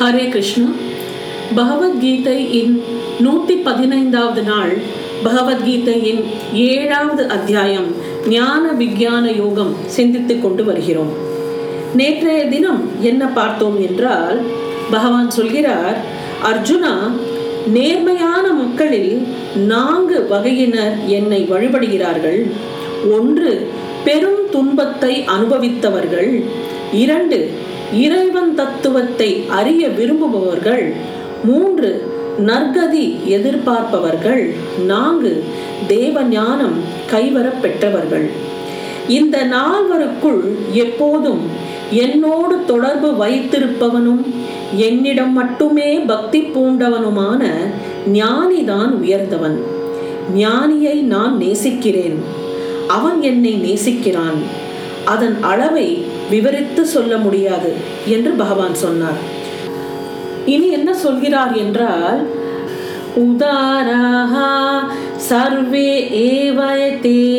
ஹரே கிருஷ்ணா. பகவத்கீதையின் நூற்றி பதினைந்தாவது நாள் பகவத்கீதையின் ஏழாவது அத்தியாயம் ஞான விஞ்ஞான யோகம் சிந்தித்துக் கொண்டு வருகிறோம். நேற்றைய தினம் என்ன பார்த்தோம் என்றால் பகவான் சொல்கிறார் அர்ஜுனா நேர்மையான மக்களில் நான்கு வகையினர் என்னை வழிபடுகிறார்கள். ஒன்று பெரும் துன்பத்தை அனுபவித்தவர்கள். இரண்டு இறைவன் தத்துவத்தை அறிய விரும்புபவர்கள். மூன்று நற்கதி எதிர்பார்ப்பவர்கள். நான்கு தேவ ஞானம் கைவரப் பெற்றவர்கள். இந்த நால்வருக்குள் எப்போதும் என்னோடு தொடர்பு வைத்திருப்பவனும் என்னிடம் மட்டுமே பக்தி பூண்டவனுமான ஞானிதான் உயர்ந்தவன். ஞானியை நான் நேசிக்கிறேன். அவன் என்னை நேசிக்கிறான். அதன் அளவை விவரித்து சொல்ல முடியாது என்று பகவான் சொன்னார். இனி என்ன சொல்கிறார் என்றால் உதாராக சர்வே ஏவயதே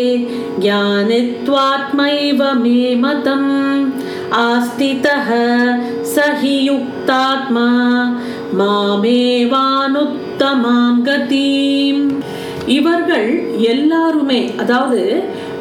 ஞானித்வாத்மைவ மே மதம் ஆஸ்திதः சஹி யுக்தாத்மா மாமேவானுத்தமாம் கதீம். இவர்கள் எல்லாருமே அதாவது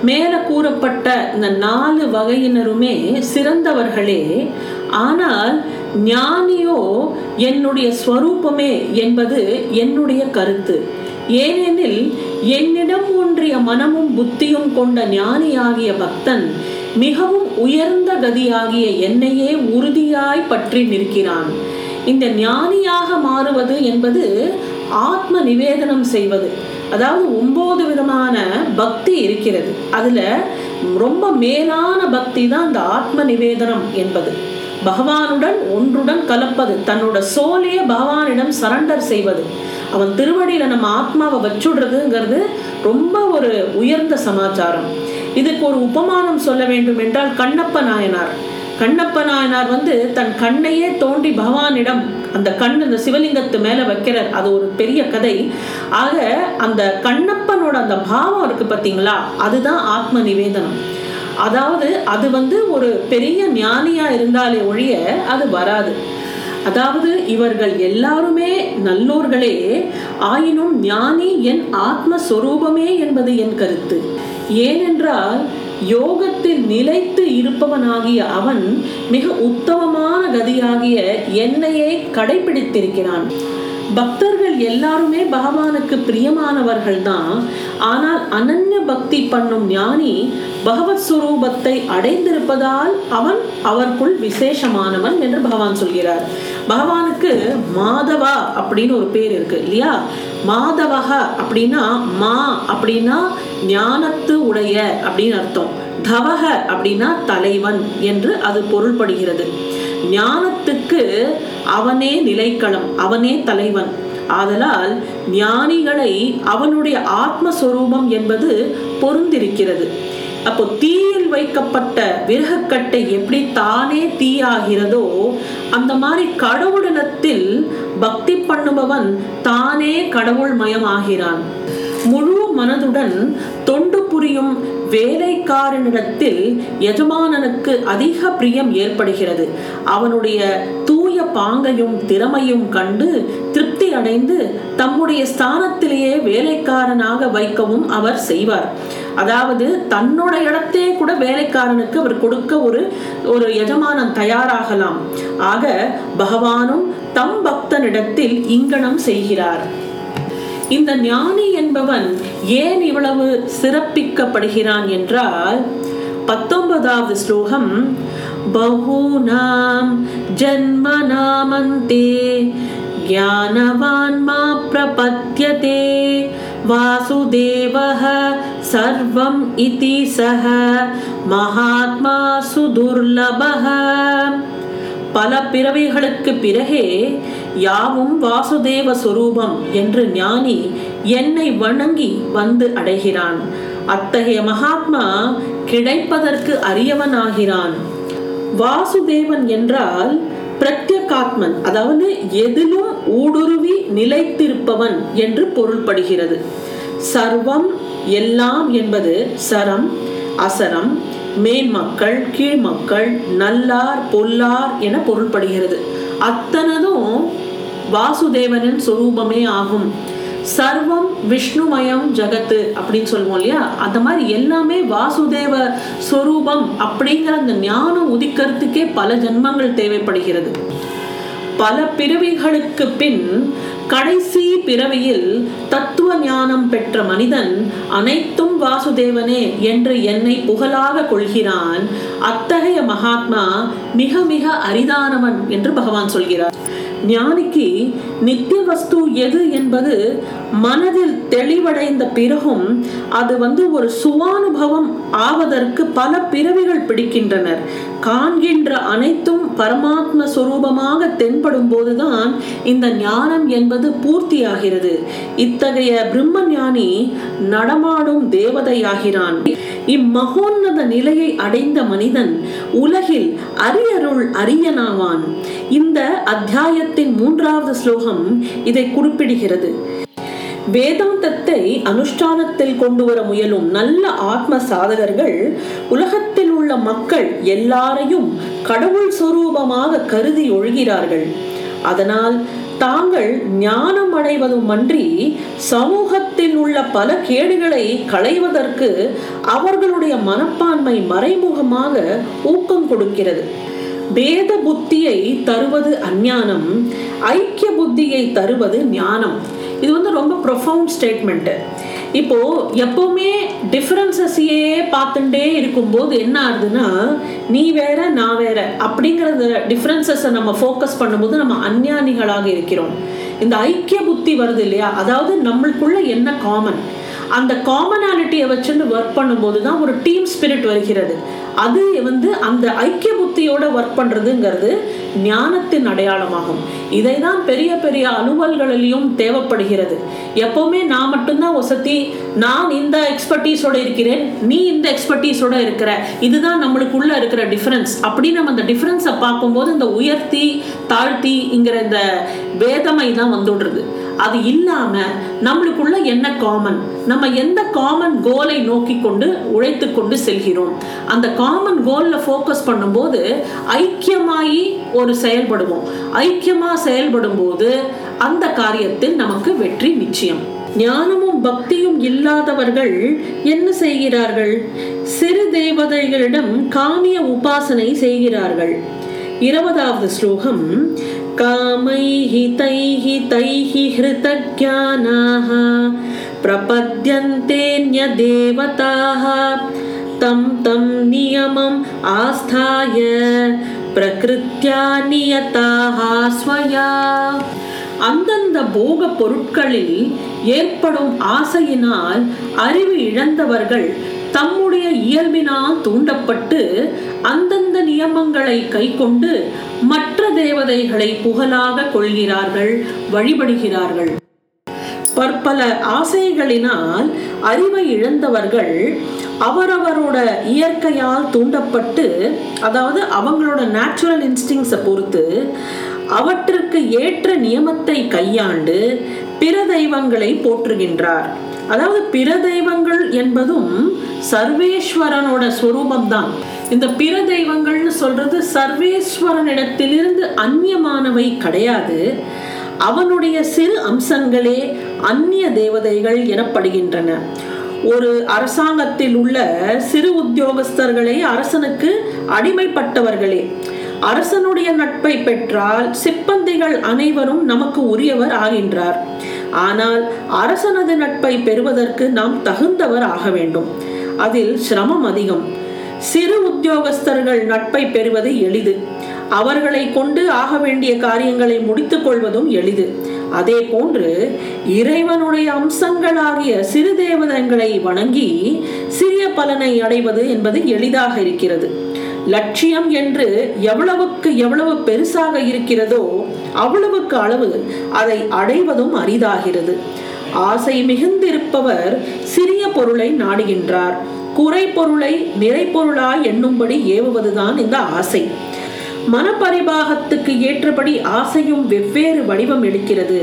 மேல கூறப்பட்ட இந்த நாலு வகையினருமே சிறந்தவர்களே. ஆனால் ஞானியோ என்னுடைய ஸ்வரூபமே என்பது என்னுடைய கருத்து. ஏனெனில் என்னிடம் ஒன்றிய மனமும் புத்தியும் கொண்ட ஞானியாகிய பக்தன் மிகவும் உயர்ந்த கதியாகிய என்னையே உறுதியாய் பற்றி நிற்கிறான். இந்த ஞானியாக மாறுவது என்பது ஆத்ம நிவேதனம் செய்வது. அதாவது ஒன்பது விதமான பக்தி இருக்கிறது. அதுல ரொம்ப மேலான பக்தி தான் இந்த ஆத்ம நிவேதனம் என்பது. பகவானுடன் ஒன்றுடன் கலப்பது தன்னோட சோலையே பகவானிடம் சரண்டர் செய்வது. அவன் திருவடியில நம்ம ஆத்மாவை வச்சுடுறதுங்கிறது ரொம்ப ஒரு உயர்ந்த சமாச்சாரம். இதுக்கு ஒரு உபமானம் சொல்ல வேண்டும் என்றால் கண்ணப்ப நாயனார் கண்ணப்ப நாயனார் வந்து தன் கண்ணையே தோண்டி பகவானிடம் அந்த கண் அந்த சிவலிங்கத்து மேல வைக்கிறார். அது ஒரு பெரிய கதை. ஆக அந்த கண்ணப்பனோட அந்த பாவம் இருக்கு பார்த்தீங்களா அதுதான் ஆத்ம நிவேதனம். அதாவது அது வந்து ஒரு பெரிய ஞானியா இருந்தாலே ஒழிய அது வராது. அதாவது இவர்கள் எல்லாருமே நல்லோர்களே ஆயினும் ஞானி என் ஆத்மஸ்வரூபமே என்பது என் கருத்து. ஏனென்றால் யோகத்தில் நிலைத்து இருப்பவனாகிய அவன் மிக உத்தமமான கதியாகிய என்னையே கடைபிடித்திருக்கிறான். பக்தர்கள் எல்லாருமே பகவானுக்கு பிரியமானவர்கள் தான் ஆனால் அனன்ய பக்தி பண்ணும் ஞானி பகவத் சுரூபத்தை அடைந்திருப்பதால் அவன் அவருக்குள் விசேஷமானவன் என்று பகவான் சொல்கிறார். பகவானுக்கு மாதவா அப்படின்னு ஒரு பேர் இருக்கு இல்லையா? மாதவக அப்படின்னா மா அப்படின்னா ஞானத்து உடைய அப்படின்னு அர்த்தம். தவக அப்படின்னா தலைவன் என்று அது பொருள்படுகிறது. ஞானத்துக்கு அவனே நிலைக்களம் அவனே தலைவன். ஆதலால் ஞானிகளை அவனுடைய ஆத்மஸ்வரூபம் என்பது பொருந்திருக்கிறது. அப்போ தீயில் வைக்கப்பட்ட விறகக்கட்டை எப்படி தானே தீயாகிறதோ அந்த மாதிரி கடவுளிடத்தில் பக்தி பண்ணுபவன் தானே கடவுள் மயமாகிறான். முழு மனதுடன் தொண்டு புரியும் வேலைக்காரனிடத்தில் எஜமானனுக்கு அதிக பிரியம் ஏற்படுகிறது. அவனுடைய தூய பாங்கையும் திறமையும் கண்டு திருப்தி அடைந்து தம்முடைய ஸ்தானத்திலேயே வேலைக்காரனாக வைக்கவும் அவர் செய்வார். அதாவது தன்னோட இடத்தே கூட வேலைக்காரனுக்கு அவர் கொடுக்க ஒரு ஒரு எஜமானம் தயாராகலாம். ஆக பகவானும் தம் பக்தனிடத்தில் இங்கனம் செய்கிறார். இந்த ஞானி என்பவன் ஏன் இவ்வளவு சிறப்பிக்கப்படுகிறான் என்றால் பத்தொன்பதாவது ஸ்லோகம் பகூனாம் ஜன்மநாமந்தே ஞானவான் மா பிரபத்யதே வாசுதேவः சர்வம் இதி सः। மகாத்மா சுதுர்லபः பல பிறவிகளுக்கு பிறகே யாவும் வாசுதேவ சுரூபம் என்று ஞானி என்னை வணங்கி வந்து அடைகிறான். அத்தகைய மகாத்மா கிடைப்பதற்கு அரியவனாகிறான். வாசுதேவன் என்றால் பிரத்யகாத்மன் அதாவது எதிலும் ஊடுருவி நிலைத்திருப்பவன் என்று பொருள்படுகிறது. சர்வம் எல்லாம் என்பது சரம் அசரம் மேன்மக்கள் கீழ்மக்கள் நல்லார் பொல்லார் என பொருள்படுகிறது. அத்தனதும் வாசுதேவனின் சொரூபமே ஆகும். சர்வம் விஷ்ணுமயம் ஜகத்து அப்படின்னு சொல்லுவோம் இல்லையா? அந்த மாதிரி எல்லாமே வாசுதேவ சொரூபம் அப்படிங்கிற அந்த ஞானம் உதிக்கிறதுக்கே பல ஜென்மங்கள் தேவைப்படுகிறது. பல பிறவிகளுக்கு பின் கடைசி பிறவியில் தத்துவ ஞானம் பெற்ற மனிதன் அனைத்தும் வாசுதேவனே என்று என்னை புகழாக கொள்கிறான். அத்தகைய மகாத்மா மிக மிக அரிதானவன் என்று பகவான் சொல்கிறார். ஞானிக்கு நித்திய வஸ்து எது என்பது மனதில் தெளிவடைந்த பிறகும் அது வந்து ஒரு சுவானுபவம் ஆவதற்கு பல பிறவிகள் பிடிக்கின்றனர். காண்கின்ற அனைத்தும் பரமாத்ம சுரூபமாக தென்படும் போதுதான் இந்த ஞானம் என்பது பூர்த்தியாகிறது. இத்தகைய பிரம்ம ஞானி நடமாடும் தேவதையாகிறான். இம்மகோன்னத நிலையை அடைந்த மனிதன் உலகில் அரியருள் அரியனாவான். இந்த அத்தியாயத்தின் மூன்றாவது ஸ்லோகம் இதை குறிப்பிடுகிறது. வேதாந்தத்தை அனுஷ்டானத்தில் கொண்டு வர முயலும் நல்ல ஆத்ம சாதகர்கள் உலகத்தில் உள்ள மக்கள் எல்லாரையும் கடவுள் சொரூபமாக கருதி ஒழுகிறார்கள். அதனால் தாங்கள் ஞானம் அடைவதுமன்றி சமூகத்தில் உள்ள பல கேடுகளை களைவதற்கு அவர்களுடைய மனப்பான்மை மறைமுகமாக ஊக்கம் கொடுக்கிறது. வேத புத்தியை தருவது அஞ்ஞானம் ஐக்கிய புத்தியை தருவது ஞானம். இது வந்து ரொம்ப ப்ரொஃபவுண்ட் ஸ்டேட்மெண்ட்டு இப்போ எப்பவுமே டிஃப்ரென்சஸையே பார்த்துட்டே இருக்கும்போது என்ன ஆகுதுன்னா நீ வேற நான் வேற அப்படிங்கிறத டிஃப்ரென்சஸை நம்ம ஃபோக்கஸ் பண்ணும்போது நம்ம அஞ்ஞானிகளாக இருக்கிறோம். இந்த ஐக்கிய புத்தி வருது இல்லையா? அதாவது நம்மளுக்குள்ள என்ன காமன் அந்த காமனாலிட்டியை வச்சுன்னு ஒர்க் பண்ணும்போது தான் ஒரு டீம் ஸ்பிரிட் வருகிறது. அது வந்து அந்த ஐக்கிய புத்தியோட ஒர்க் பண்ணுறதுங்கிறது ஞானத்தின் அடையாளமாகும். இதை தான் பெரிய பெரிய அலுவல்களிலையும் தேவைப்படுகிறது. எப்போவுமே நான் மட்டும்தான் ஒசத்தி நான் இந்த எக்ஸ்பர்டீஸோட இருக்கிறேன் நீ இந்த எக்ஸ்பர்டீஸோட இருக்கிற இதுதான் நம்மளுக்குள்ள இருக்கிற டிஃப்ரென்ஸ் அப்படி நம்ம அந்த டிஃப்ரென்ஸை பார்க்கும்போது இந்த உயர்த்தி தாழ்த்திங்கிற இந்த வேதமை தான் வந்துடுறது. அது இல்லாம நம்மளுக்குள்ள என்ன காமன் நம்ம எந்த காமன் கோலை நோக்கி கொண்டு உழைத்து கொண்டு செல்கிறோம்? அந்த காமன் கோல்ல ஃபோக்கஸ் பண்ணும்போது ஐக்கியமாயி ஒரு செயல்படுவோம். ஐக்கியமா செயல்படும் போது அந்த காரியத்தில் நமக்கு வெற்றி நிச்சயம். ஞானமும் பக்தியும் இல்லாதவர்கள் என்ன செய்கிறார்கள்? சிறு தேவதைகளிடம் காமிய உபாசனை செய்கிறார்கள். இருபதாவது ஸ்லோகம் कामैः तैः तैः हृतज्ञानाः प्रपद्यन्तेऽन्यदेवताः तं तं नियमम् आस्थाय प्रकृत्या नियताः स्वया அந்தந்த போக பொருட்களில் ஏற்படும் ஆசையினால் அறிவு இழந்தவர்கள் தம்முடைய இயல்பினால் தூண்டப்பட்டு அந்தந்த நியமங்களை கைக்கொண்டு மற்ற தேவதைகளை புகழாக கொள்கிறார்கள் வழிபடுகிறார்கள். பற்பல ஆசைகளினால் அறிவை இழந்தவர்கள் அவரவரோட இயற்கையால் தூண்டப்பட்டு அதாவது அவங்களோட நேச்சுரல் இன்ஸ்டிங்ஸை பொறுத்து அவற்றிற்கு ஏற்ற நியமத்தை கையாண்டு பிற தெய்வங்களை போற்றுகின்றார். அதாவது பிற தெய்வங்கள் என்பதும் சர்வேஸ்வரனோட ஸ்வரூபம் தான் இந்த பிற தெய்வங்கள்னு சொல்றது சர்வேஸ்வரனிடத்திலிருந்து அந்நியமானவை கிடையாது. அவனுடைய சிறு அம்சங்களே அந்நிய தேவதைகள் எனப்படுகின்றன. ஒரு அரசாங்கத்தில் உள்ள சிறு உத்தியோகஸ்தர்களே அரசனுக்கு அடிமைப்பட்டவர்களே. அரசனுடைய நட்பை பெற்றால் சிப்பந்திகள் அனைவரும் நமக்கு உரியவர் ஆகின்றார். ஆனால் அரசனது நட்பை பெறுவதற்கு நாம் தகுந்தவர் ஆக வேண்டும். அதில் சிரமம் அதிகம். சிறு உத்தியோகஸ்தர்கள் நட்பை பெறுவது எளிது. அவர்களை கொண்டு ஆக வேண்டிய காரியங்களை முடித்துக் கொள்வதும் எளிது. அதே போன்று இறைவனுடைய அம்சங்களாகிய சிறு தேவதங்களை வணங்கி சிறிய பலனை அடைவது என்பது எளிதாக இருக்கிறது. லட்சியம் என்று எவ்வளவுக்கு எவ்வளவு பெருசாக இருக்கிறதோ அவ்வளவுக்கு அளவு அதை அடைவதும் அரிதாகிறது. ஆசை மிகுந்திருப்பவர் சிறிய பொருளை நாடுகின்றார். குறை பொருளை நிறைப்பொருளாய் எண்ணும்படி ஏவுவதுதான் இந்த ஆசை. மனப்பரிபாகத்துக்கு ஏற்றபடி ஆசையும் வெவ்வேறு வடிவம் எடுக்கிறது.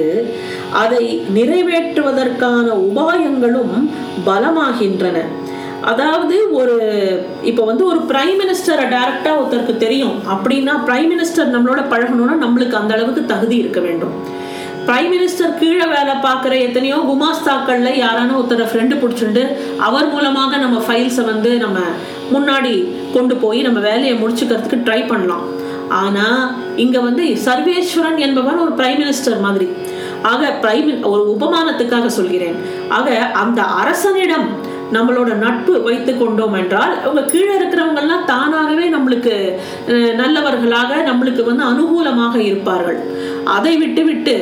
அதை நிறைவேற்றுவதற்கான உபாயங்களும் பலமாகின்றன. அதாவது ஒரு இப்போ வந்து ஒரு பிரைம் மினிஸ்டரை டைரக்டாக ஒருத்தருக்கு தெரியும். அப்படின்னா பிரைம் மினிஸ்டர் நம்மளோட பழகணும்னா நம்மளுக்கு அந்த அளவுக்கு தகுதி இருக்க வேண்டும். பிரைம் மினிஸ்டர் கீழே வேலை பார்க்குற எத்தனையோ குமாஸ்தாக்கள்ல யாரான ஒருத்தரை ஃப்ரெண்டு பிடிச்சிட்டு அவர் மூலமாக நம்ம ஃபைல்ஸை வந்து நம்ம முன்னாடி கொண்டு போய் நம்ம வேலையை முடிச்சுக்கிறதுக்கு ட்ரை பண்ணலாம். ஆனால் இங்கே வந்து சர்வேஸ்வரன் என்பவன் ஒரு பிரைம் மினிஸ்டர் மாதிரி. ஆக பிரைம் ஒரு உபமானத்துக்காக சொல்கிறேன். ஆக அந்த அரசனிடம் நம்மளோட நட்பு வைத்து கொண்டோம் என்றால் அவங்க கீழே இருக்கிறவங்கெல்லாம் தானாகவே நம்மளுக்கு நல்லவர்களாக நம்மளுக்கு வந்து அனுகூலமாக இருப்பார்கள். அதை விட்டு விட்டு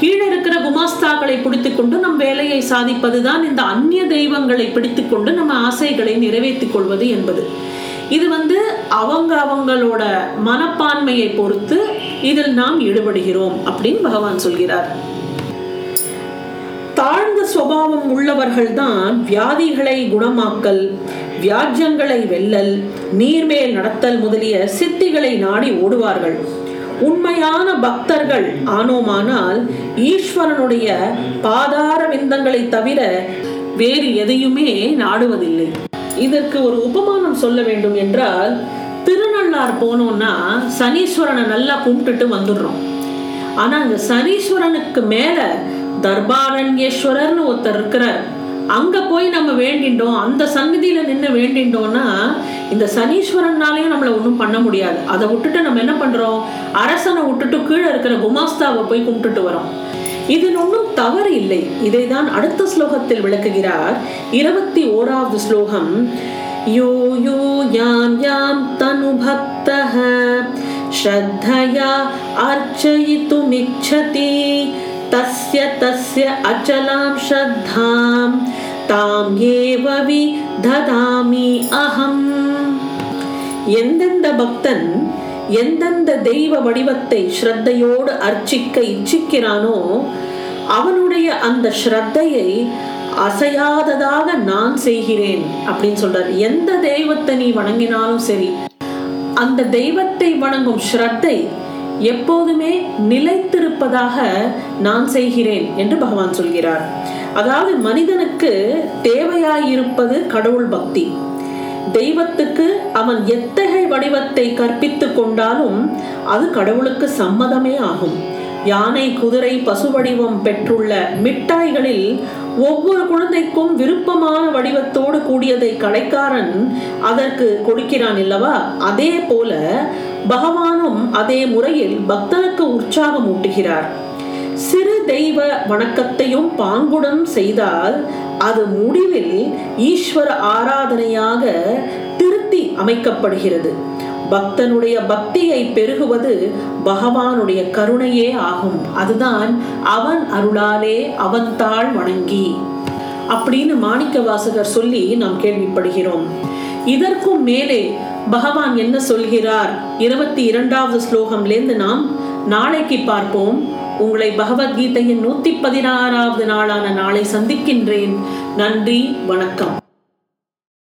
கீழே இருக்கிற குமாஸ்தாக்களை பிடித்துக்கொண்டு நம் வேலையை சாதிப்பதுதான் இந்த அந்நிய தெய்வங்களை பிடித்துக்கொண்டு நம்ம ஆசைகளை நிறைவேற்றிக் கொள்வது என்பது. இது வந்து அவங்க அவங்களோட மனப்பான்மையை பொறுத்து இதில் நாம் ஈடுபடுகிறோம் அப்படின்னு பகவான் சொல்கிறார். தாழ்ந்த சுபாவம் உள்ளவர்கள்தான் வியாதிகளை குணமாக்கல் வியாஜ்யங்களை வெல்லல் நீர்மேல் நடத்தல் முதலிய சித்திகளை நாடி ஓடுவார்கள். உண்மையான பக்தர்கள் ஆனோமானால் ஈஸ்வரனுடைய பாதார விந்தங்களை தவிர வேறு எதையுமே நாடுவதில்லை. இதற்கு ஒரு உபமானம் சொல்ல வேண்டும் என்றால் திருநள்ளார் போனோம்னா சனீஸ்வரனை நல்லா கும்பிட்டுட்டு வந்துடுறோம். ஆனா அந்த சனீஸ்வரனுக்கு மேல தர்பாரண்யேஸ்வரர்னு ஒருத்தர் இருக்கிறார். அங்க போய் நம்ம வேண்டின்றோம் அந்த சந்நிதியில் நின்று வேண்டின்றோம்னா இந்த சனீஸ்வரனாலையும் நம்மளை ஒன்றும் பண்ண முடியாது. அதை விட்டுட்டு நம்ம என்ன பண்றோம்? அரசனை விட்டுட்டு கீழே இருக்கிற குமாஸ்தாவை போய் கும்பிட்டுட்டு வரோம். இது ஒன்றும் தவறு இல்லை. இதைதான் அடுத்த ஸ்லோகத்தில் விளக்குகிறார். இருபத்தி ஓராவது ஸ்லோகம். யோ யோ யாம் யாம் தனு பக்தஹ. ஸ்ரத்தயா அர்ச்சயித்துமிச்சதி. तस्य तस्य अचलां श्रद्धां ताम् एव विददामि अहम् எந்தெந்த பக்தன் எந்தெந்த தெய்வ வடிவத்தை ஸ்ரத்தையோடு அர்ச்சிக்க இச்சிக்கிறானோ அவனுடைய அந்த ஸ்ரத்தையை அசையாததாக நான் செய்கிறேன் அப்படின்னு சொல்றார் எந்த தெய்வத்தை நீ வணங்கினாலும் சரி அந்த தெய்வத்தை வணங்கும் ஸ்ரத்தை எப்போதுமே நிலைத்திருப்பதாக நான் செய்கிறேன் என்று பகவான் சொல்கிறார். அதாவது மனிதனுக்கு தேவையாயிருப்பது கடவுள் பக்தி. தெய்வத்துக்கு அவன் எத்தகைய வடிவத்தை கற்பித்து கொண்டாலும் அது கடவுளுக்கு சம்மதமே ஆகும். யானை குதிரை பசு வடிவம் பெற்றுள்ள மிட்டாய்களில் ஒவ்வொரு குழந்தைக்கும் விருப்பமான வடிவத்தோடு கூடியதை கடைக்காரன் அதற்கு கொடுக்கிறான் இல்லவா? அதே போல பகவானும் அதே முறையில் பக்தனுக்கு உற்சாகம் ஊட்டுகிறார். சிறு தெய்வ வணக்கத்தையும் பாங்குடன் செய்தால் அது முடிவில் ஈஸ்வர ஆராதனையாக திருத்தி அமைக்கப்படுகிறது. பக்தனுடைய பக்தியை பெருகுவது பகவானுடைய கருணையே ஆகும். அதுதான் அவன் அருளாலே அவன் தாழ் வணங்கி. அப்படின்னு மாணிக்க வாசகர் சொல்லி நாம் கேள்விப்படுகிறோம். இதற்கும் மேலே பகவான் என்ன சொல்கிறார்? இருபத்தி இரண்டாவது ஸ்லோகம்லேருந்து நாம் நாளைக்கு பார்ப்போம். உங்களை பகவத்கீதையின் நூத்தி பதினாறாவது நாளான நாளை சந்திக்கின்றேன். நன்றி வணக்கம்.